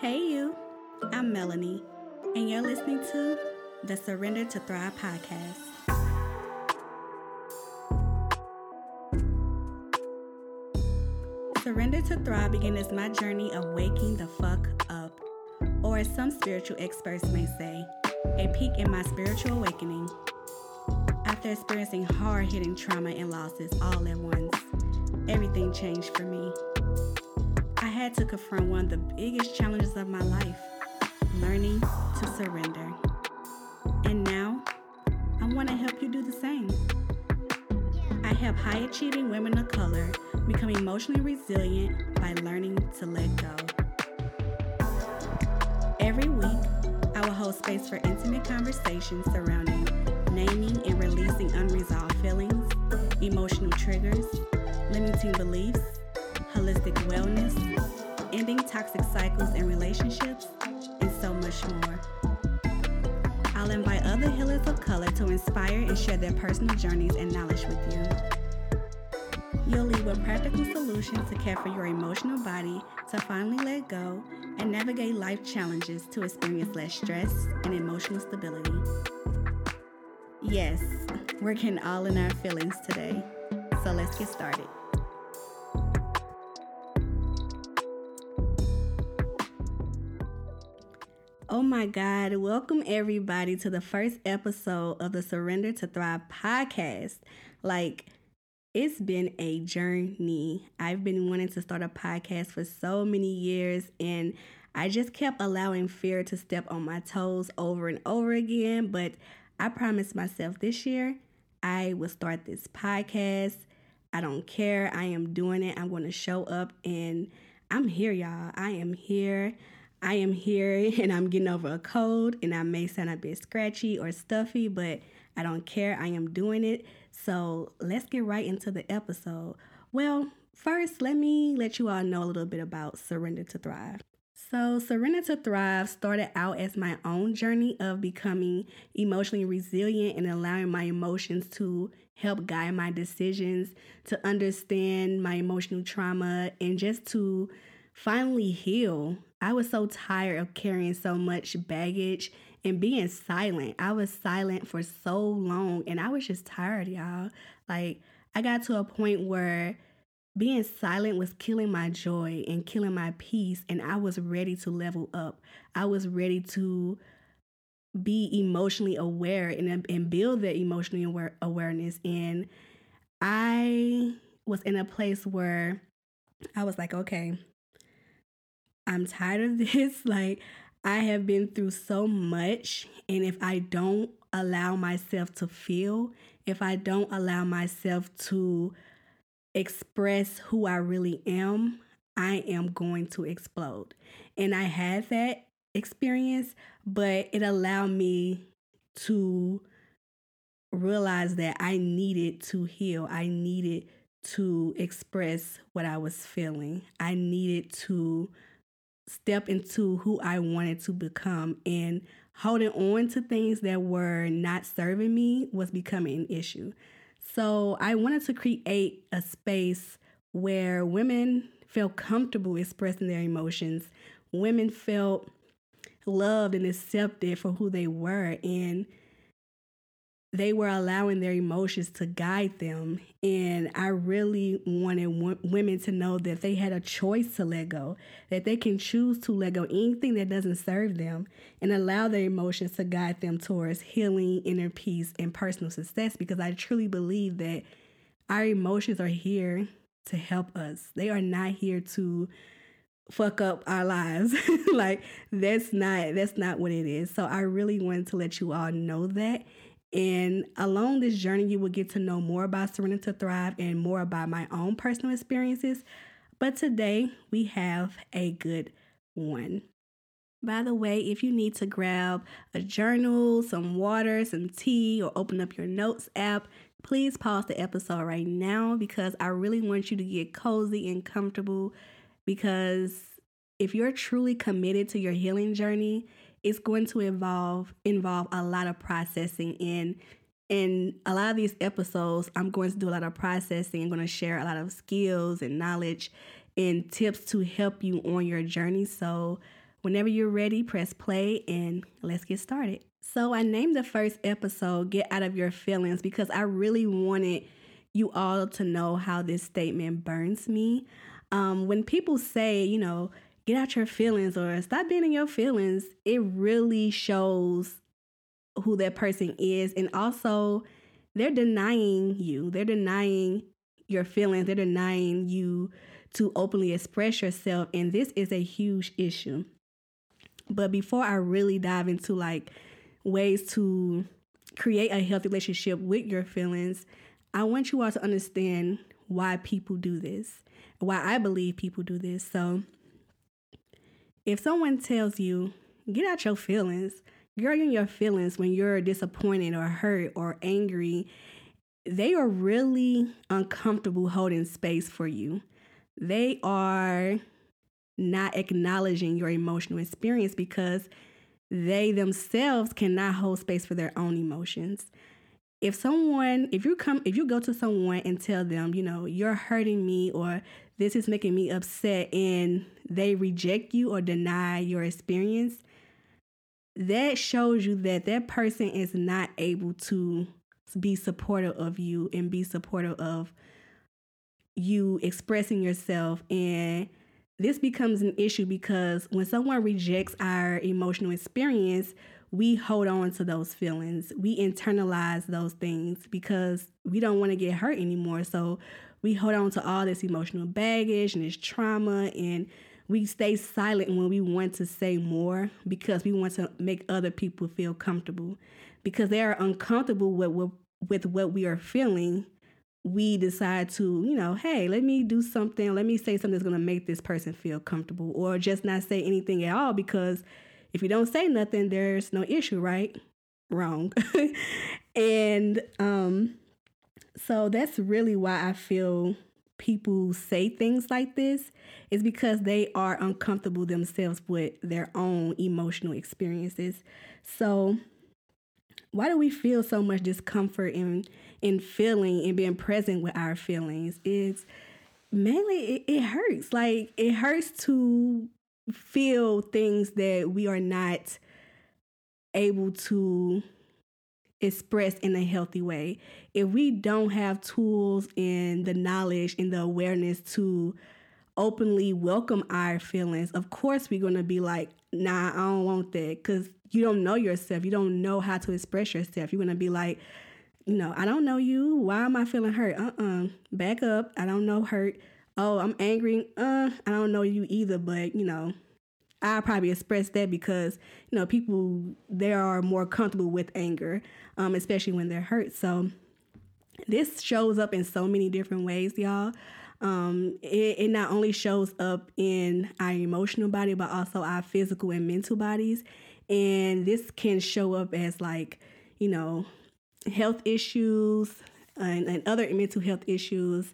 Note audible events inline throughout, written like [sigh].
Hey, you. I'm Melony, and you're listening to the Surrender to Thrive podcast. Surrender to Thrive began as my journey of waking the fuck up, or as some spiritual experts may say, a peak in my spiritual awakening. After experiencing hard hitting trauma and losses all at once, everything changed for me. Had to confront one of the biggest challenges of my life learning to surrender. And now, I want to help you do the same. I help high achieving women of color become emotionally resilient by learning to let go. Every week, I will hold space for intimate conversations surrounding naming and releasing unresolved feelings, emotional triggers, limiting beliefs, holistic wellness, ending toxic cycles in relationships, and so much more. I'll invite other healers of color to inspire and share their personal journeys and knowledge with you. You'll leave with practical solutions to care for your emotional body to finally let go and navigate life challenges to experience less stress and emotional stability. Yes, we're getting all in our feelings today. So let's get started. Oh my God, welcome everybody to the first episode of the Surrender to Thrive podcast. Like, it's been a journey. I've been wanting to start a podcast for so many years, and I just kept allowing fear to step on my toes over and over again. But I promised myself this year I will start this podcast. I don't care. I am doing it. I'm going to show up, and I'm here, y'all. I am here. I am here [laughs] and I'm getting over a cold and I may sound a bit scratchy or stuffy, but I don't care. I am doing it. So let's get right into the episode. Well, first, let me let you all know a little bit about Surrender to Thrive. So, Surrender to Thrive started out as my own journey of becoming emotionally resilient and allowing my emotions to help guide my decisions, to understand my emotional trauma, and just to finally heal. I was so tired of carrying so much baggage and being silent. I was silent for so long and I was just tired, y'all. Like, I got to a point where being silent was killing my joy and killing my peace, and I was ready to level up. I was ready to be emotionally aware and, and build that emotional aware, awareness. And I was in a place where I was like, okay, I'm tired of [laughs] this. Like, I have been through so much. And if I don't allow myself to feel, if I don't allow myself to express who I really am, I am going to explode. And I had that experience, but it allowed me to realize that I needed to heal. I needed to express what I was feeling. I needed to step into who I wanted to become and holding on to things that were not serving me was becoming an issue. So I wanted to create a space where women felt comfortable expressing their emotions. Women felt loved and accepted for who they were and they were allowing their emotions to guide them. And I really wanted w- women to know that they had a choice to let go, that they can choose to let go anything that doesn't serve them and allow their emotions to guide them towards healing, inner peace, and personal success. Because I truly believe that our emotions are here to help us, they are not here to fuck up our lives [laughs] like that's not that's not what it is so i really wanted to let you all know that and along this journey, you will get to know more about Surrender to Thrive and more about my own personal experiences. But today, we have a good one. By the way, if you need to grab a journal, some water, some tea, or open up your notes app, please pause the episode right now because I really want you to get cozy and comfortable. Because if you're truly committed to your healing journey, it's going to involve involve a lot of processing and in a lot of these episodes i'm going to do a lot of processing i'm going to share a lot of skills and knowledge and tips to help you on your journey so Whenever you're ready, press play and let's get started. So, I named the first episode Get Out of Your Feelings because I really wanted you all to know how this statement burns me. Um, when people say, you know, get out your feelings or stop being in your feelings, it really shows who that person is. And also, they're denying you, they're denying your feelings, they're denying you to openly express yourself. And this is a huge issue. But before I really dive into like ways to create a healthy relationship with your feelings, I want you all to understand why people do this, why I believe people do this. So, if someone tells you, get out your feelings, you're in your feelings when you're disappointed or hurt or angry, they are really uncomfortable holding space for you. They are not acknowledging your emotional experience because they themselves cannot hold space for their own emotions. If someone, if you come, if you go to someone and tell them, you know, you're hurting me or this is making me upset, and they reject you or deny your experience, that shows you that that person is not able to be supportive of you and be supportive of you expressing yourself and this becomes an issue because when someone rejects our emotional experience, we hold on to those feelings. We internalize those things because we don't want to get hurt anymore. So we hold on to all this emotional baggage and this trauma and we stay silent when we want to say more because we want to make other people feel comfortable because they are uncomfortable with, with what we are feeling we decide to, you know, hey, let me do something, let me say something that's gonna make this person feel comfortable, or just not say anything at all because if you don't say nothing, there's no issue, right? Wrong. [laughs] and um, so that's really why I feel people say things like this is because they are uncomfortable themselves with their own emotional experiences. So why do we feel so much discomfort in in feeling and being present with our feelings? It's mainly it, it hurts. Like it hurts to feel things that we are not able to express in a healthy way. If we don't have tools and the knowledge and the awareness to openly welcome our feelings, of course we're going to be like, nah, I don't want that because you don't know yourself. You don't know how to express yourself. You're going to be like, you know, I don't know you. Why am I feeling hurt? Uh uh-uh. uh Back up. I don't know hurt. Oh, I'm angry. Uh, I don't know you either, but, you know, I probably express that because, you know, people, they are more comfortable with anger, um, especially when they're hurt. So this shows up in so many different ways, y'all. Um, it, it not only shows up in our emotional body, but also our physical and mental bodies. And this can show up as like, you know, health issues and, and other mental health issues.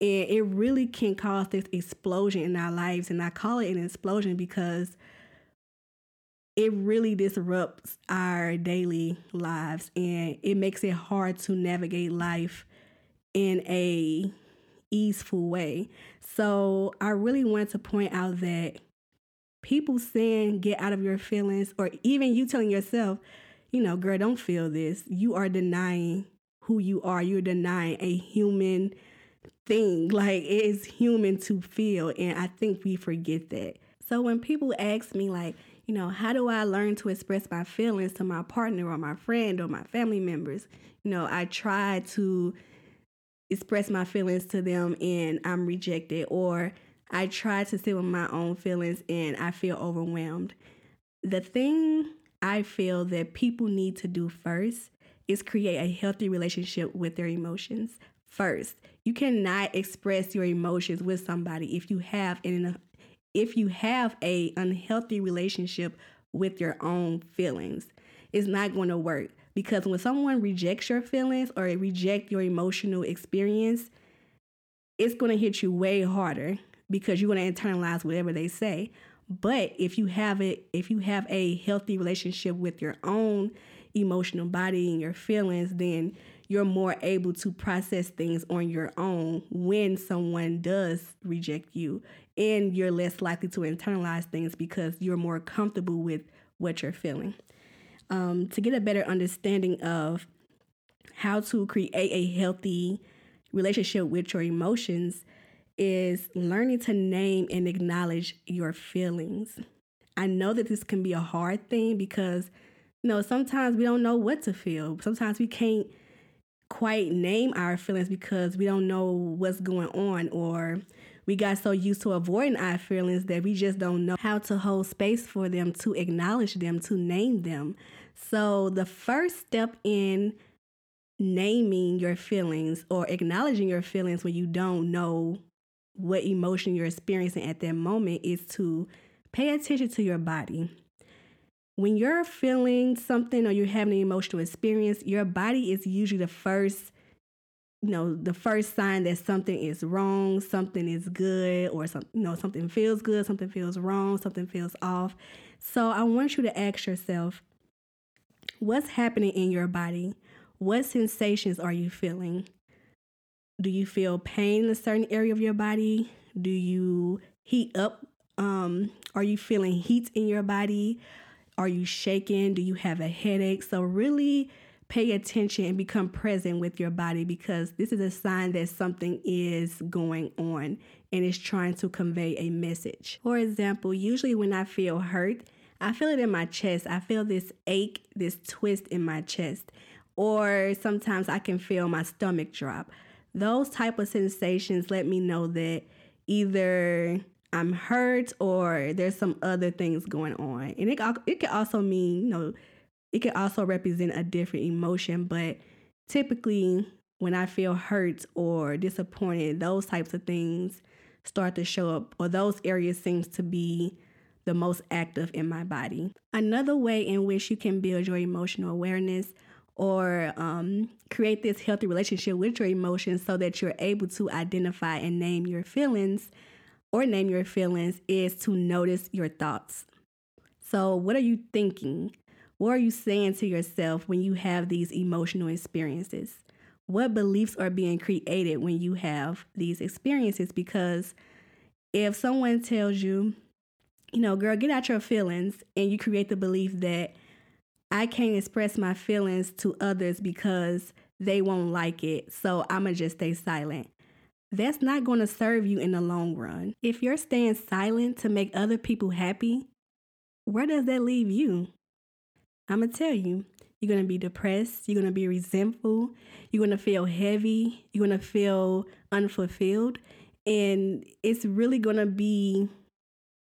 And it really can cause this explosion in our lives. And I call it an explosion because it really disrupts our daily lives and it makes it hard to navigate life in a easeful way. So I really want to point out that people saying get out of your feelings, or even you telling yourself, you know, girl, don't feel this, you are denying who you are. You're denying a human thing. Like it is human to feel. And I think we forget that. So when people ask me, like, you know, how do I learn to express my feelings to my partner or my friend or my family members? You know, I try to express my feelings to them and I'm rejected, or I try to sit with my own feelings and I feel overwhelmed. The thing I feel that people need to do first is create a healthy relationship with their emotions first. You cannot express your emotions with somebody if you have an if you have a unhealthy relationship with your own feelings. It's not going to work because when someone rejects your feelings or reject your emotional experience, it's going to hit you way harder because you're going to internalize whatever they say. But if you have it, if you have a healthy relationship with your own emotional body and your feelings, then you're more able to process things on your own when someone does reject you. And you're less likely to internalize things because you're more comfortable with what you're feeling. Um, to get a better understanding of how to create a healthy relationship with your emotions is learning to name and acknowledge your feelings. I know that this can be a hard thing because you know sometimes we don't know what to feel. Sometimes we can't quite name our feelings because we don't know what's going on or we got so used to avoiding our feelings that we just don't know how to hold space for them, to acknowledge them, to name them. So, the first step in naming your feelings or acknowledging your feelings when you don't know what emotion you're experiencing at that moment is to pay attention to your body. When you're feeling something or you're having an emotional experience, your body is usually the first you know the first sign that something is wrong something is good or some you know something feels good something feels wrong something feels off. So i want you to ask yourself what's happening in your body? What sensations are you feeling? Do you feel pain in a certain area of your body? Do you heat up um are you feeling heat in your body are you shaking do you have a headache so really pay attention and become present with your body because this is a sign that something is going on and is trying to convey a message. For example, usually when I feel hurt, I feel it in my chest. I feel this ache, this twist in my chest. Or sometimes I can feel my stomach drop. Those type of sensations let me know that either I'm hurt or there's some other things going on. And it it can also mean, you know, it can also represent a different emotion, but typically when I feel hurt or disappointed, those types of things start to show up or those areas seems to be the most active in my body. Another way in which you can build your emotional awareness or um, create this healthy relationship with your emotions so that you're able to identify and name your feelings or name your feelings is to notice your thoughts. So, what are you thinking? What are you saying to yourself when you have these emotional experiences? What beliefs are being created when you have these experiences? Because if someone tells you, you know, girl, get out your feelings, and you create the belief that I can't express my feelings to others because they won't like it, so I'm gonna just stay silent. That's not gonna serve you in the long run. If you're staying silent to make other people happy, where does that leave you? I'm going to tell you, you're going to be depressed. You're going to be resentful. You're going to feel heavy. You're going to feel unfulfilled. And it's really going to be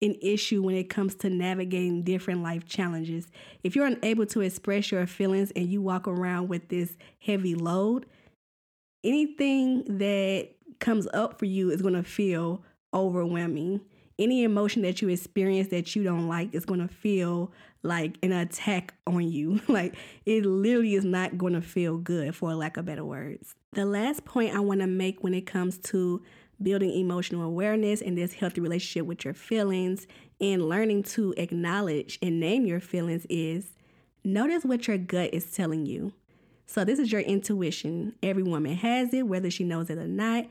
an issue when it comes to navigating different life challenges. If you're unable to express your feelings and you walk around with this heavy load, anything that comes up for you is going to feel overwhelming. Any emotion that you experience that you don't like is going to feel like an attack on you. [laughs] like it literally is not going to feel good, for lack of better words. The last point I want to make when it comes to building emotional awareness and this healthy relationship with your feelings and learning to acknowledge and name your feelings is notice what your gut is telling you. So, this is your intuition. Every woman has it, whether she knows it or not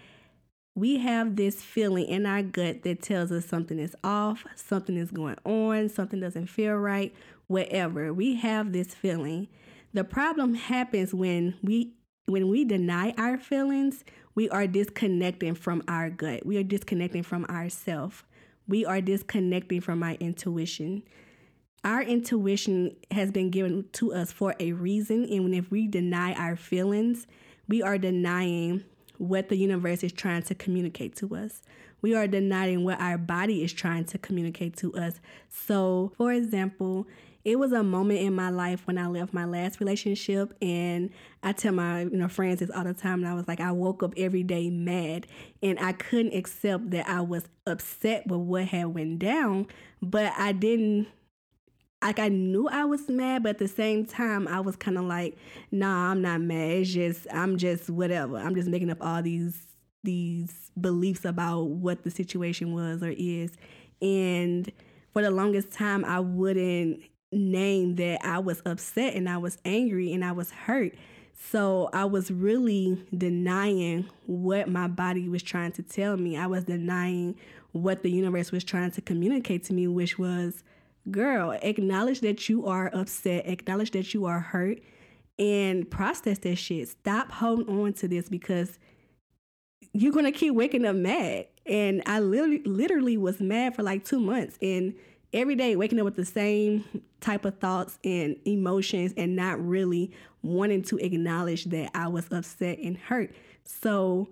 we have this feeling in our gut that tells us something is off, something is going on, something doesn't feel right, whatever. We have this feeling. The problem happens when we when we deny our feelings, we are disconnecting from our gut. We are disconnecting from ourself. We are disconnecting from our intuition. Our intuition has been given to us for a reason, and if we deny our feelings, we are denying what the universe is trying to communicate to us. We are denying what our body is trying to communicate to us. So, for example, it was a moment in my life when I left my last relationship, and I tell my you know friends this all the time. And I was like, I woke up every day mad, and I couldn't accept that I was upset with what had went down, but I didn't like I knew I was mad, but at the same time, I was kind of like, nah, I'm not mad. It's just I'm just whatever. I'm just making up all these these beliefs about what the situation was or is. And for the longest time, I wouldn't name that I was upset and I was angry and I was hurt. So I was really denying what my body was trying to tell me. I was denying what the universe was trying to communicate to me, which was, girl, acknowledge that you are upset, acknowledge that you are hurt, and process that shit. Stop holding on to this because you're gonna keep waking up mad. And I literally, literally was mad for like two months, and every day waking up with the same type of thoughts and emotions, and not really wanting to acknowledge that I was upset and hurt. So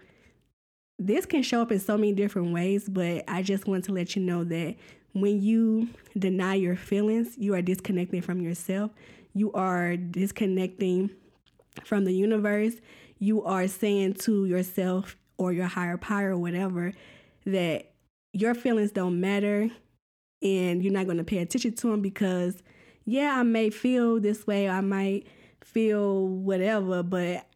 this can show up in so many different ways, but I just want to let you know that when you deny your feelings, you are disconnecting from yourself. You are disconnecting from the universe. You are saying to yourself or your higher power or whatever that your feelings don't matter and you're not going to pay attention to them because, yeah, I may feel this way, I might feel whatever, but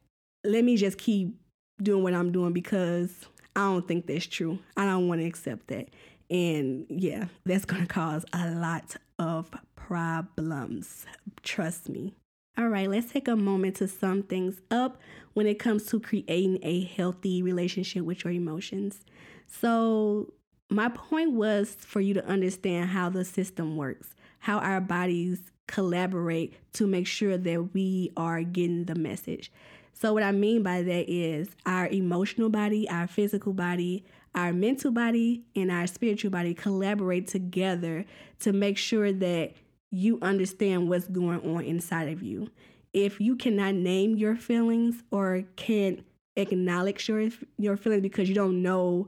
let me just keep doing what I'm doing because I don't think that's true. I don't want to accept that. And yeah, that's going to cause a lot of problems. Trust me. All right, let's take a moment to sum things up when it comes to creating a healthy relationship with your emotions. So, my point was for you to understand how the system works, how our bodies collaborate to make sure that we are getting the message. So, what I mean by that is our emotional body, our physical body, our mental body, and our spiritual body collaborate together to make sure that you understand what's going on inside of you. If you cannot name your feelings or can't acknowledge your your feelings because you don't know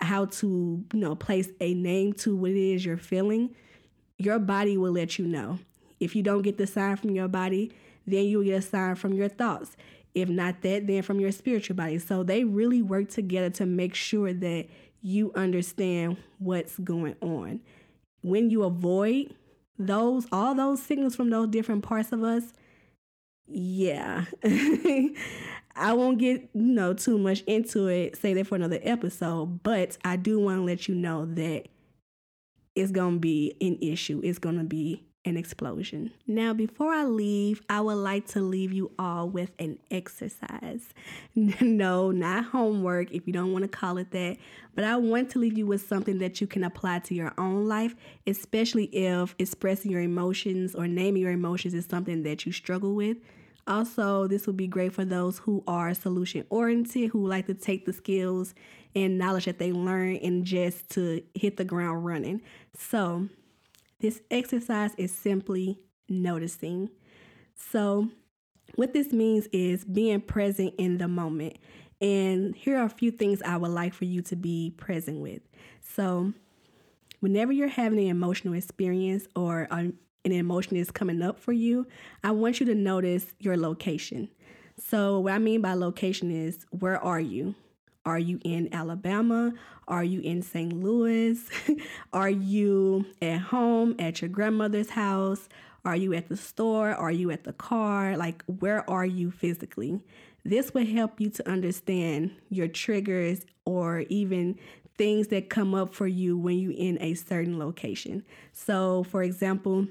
how to, you know, place a name to what it is you're feeling, your body will let you know. If you don't get the sign from your body, then you'll get a sign from your thoughts. If not that, then from your spiritual body. So they really work together to make sure that you understand what's going on. When you avoid those, all those signals from those different parts of us, yeah. [laughs] I won't get, you know, too much into it, say that for another episode, but I do want to let you know that it's going to be an issue. It's going to be an explosion. Now, before I leave, I would like to leave you all with an exercise. [laughs] no, not homework if you don't want to call it that, but I want to leave you with something that you can apply to your own life, especially if expressing your emotions or naming your emotions is something that you struggle with. Also, this would be great for those who are solution oriented, who like to take the skills and knowledge that they learn and just to hit the ground running. So, this exercise is simply noticing. So, what this means is being present in the moment. And here are a few things I would like for you to be present with. So, whenever you're having an emotional experience or an emotion is coming up for you, I want you to notice your location. So, what I mean by location is where are you? Are you in Alabama? Are you in St. Louis? [laughs] Are you at home at your grandmother's house? Are you at the store? Are you at the car? Like, where are you physically? This will help you to understand your triggers or even things that come up for you when you're in a certain location. So, for example,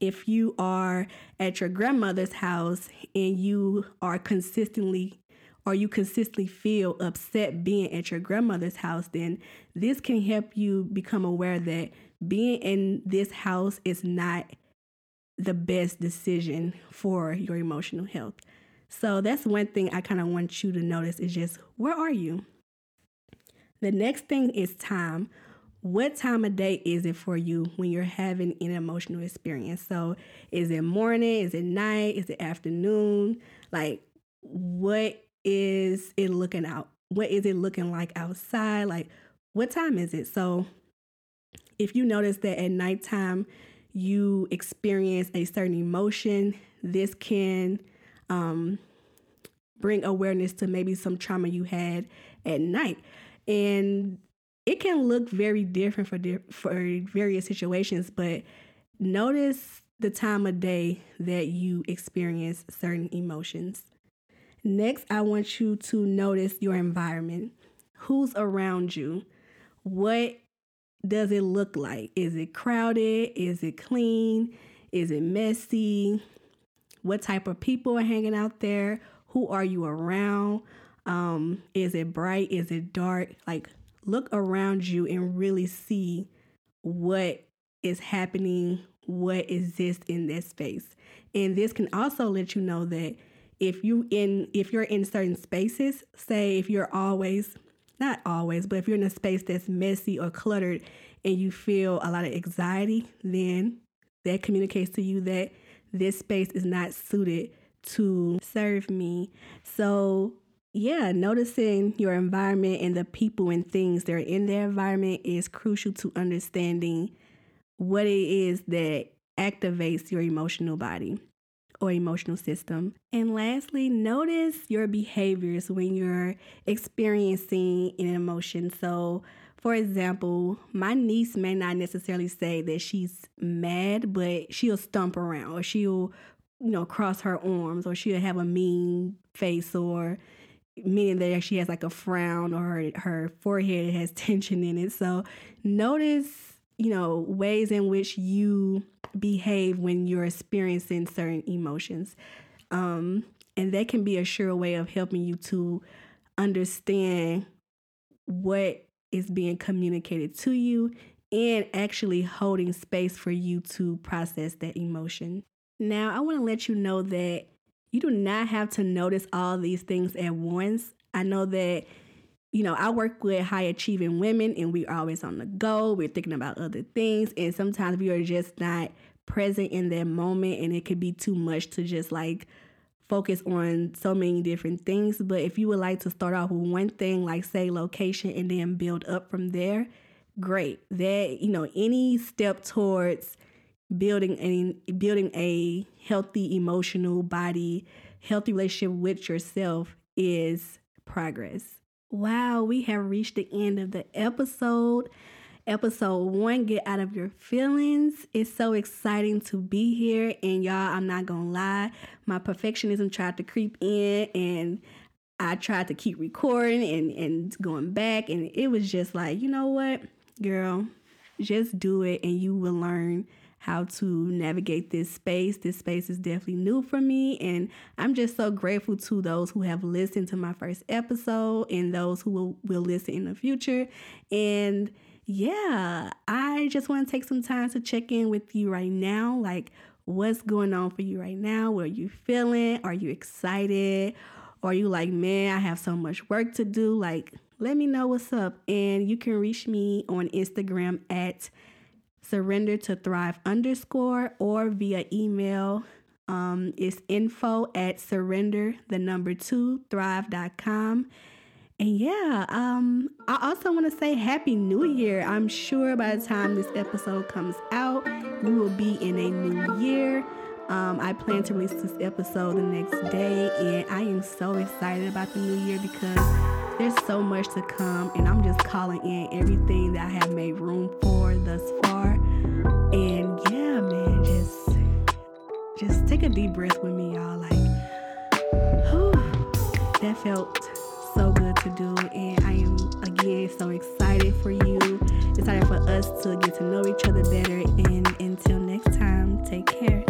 if you are at your grandmother's house and you are consistently or you consistently feel upset being at your grandmother's house, then this can help you become aware that being in this house is not the best decision for your emotional health. So that's one thing I kind of want you to notice is just where are you? The next thing is time. What time of day is it for you when you're having an emotional experience? So, is it morning? Is it night? Is it afternoon? Like, what is it looking out? What is it looking like outside? Like, what time is it? So, if you notice that at nighttime you experience a certain emotion, this can um, bring awareness to maybe some trauma you had at night. And it can look very different for, di- for various situations, but notice the time of day that you experience certain emotions. Next, I want you to notice your environment. Who's around you? What does it look like? Is it crowded? Is it clean? Is it messy? what type of people are hanging out there? Who are you around? Um, is it bright? Is it dark? Like, look around you and really see what is happening, what exists in that space. And this can also let you know that if you in if you're in certain spaces, say if you're always not always, but if you're in a space that's messy or cluttered and you feel a lot of anxiety, then that communicates to you that this space is not suited to serve me. So, yeah, noticing your environment and the people and things that are in their environment is crucial to understanding what it is that activates your emotional body or emotional system. And lastly, notice your behaviors when you're experiencing an emotion. So, for example, my niece may not necessarily say that she's mad, but she'll stomp around or she'll, you know, cross her arms or she'll have a mean face or meaning that she has like a frown or her, her forehead has [laughs] tension in it. So notice, you know, ways in which you behave when you're experiencing certain emotions. Um, and that can be a sure way of helping you to understand what is being communicated to you and actually holding space for you to process that emotion. Now, I want to let you know that you do not have to notice all these things at once. I know that, you know, I work with high achieving women and we're always on the go. We're thinking about other things. And sometimes we are just not present in that moment. And it could be too much to just like focus on so many different things. But if you would like to start off with one thing, like say location, and then build up from there, great. That, you know, any step towards building a building a healthy emotional body, healthy relationship with yourself is progress. Wow, we have reached the end of the episode. Episode one get out of your feelings. It's so exciting to be here. And y'all i'm not gonna lie my perfectionism tried to creep in and i tried to keep recording and and going back. And it was just like you know what girl just do it and you will learn how to navigate this space. This space is definitely new for me, and I'm just so grateful to those who have listened to my first episode and those who will, will listen in the future. And yeah, I just want to take some time to check in with you right now. Like, what's going on for you right now? What are you feeling? Are you excited? Or are you like, man, I have so much work to do? Like, let me know what's up. And you can reach me on Instagram at surrender to thrive underscore or via email. Um, it's info at surrender the number two thrive.com. And yeah, um, I also want to say Happy New Year. I'm sure by the time this episode comes out, we will be in a new year. Um, I plan to release this episode the next day, and I am so excited about the new year because there's so much to come, and I'm just calling in everything that I have made room for thus far. And yeah, man, just just take a deep breath with me, y'all. Like, whew, that felt so good to do. And I am, again, so excited for you, excited for us to get to know each other better. And until next time, take care.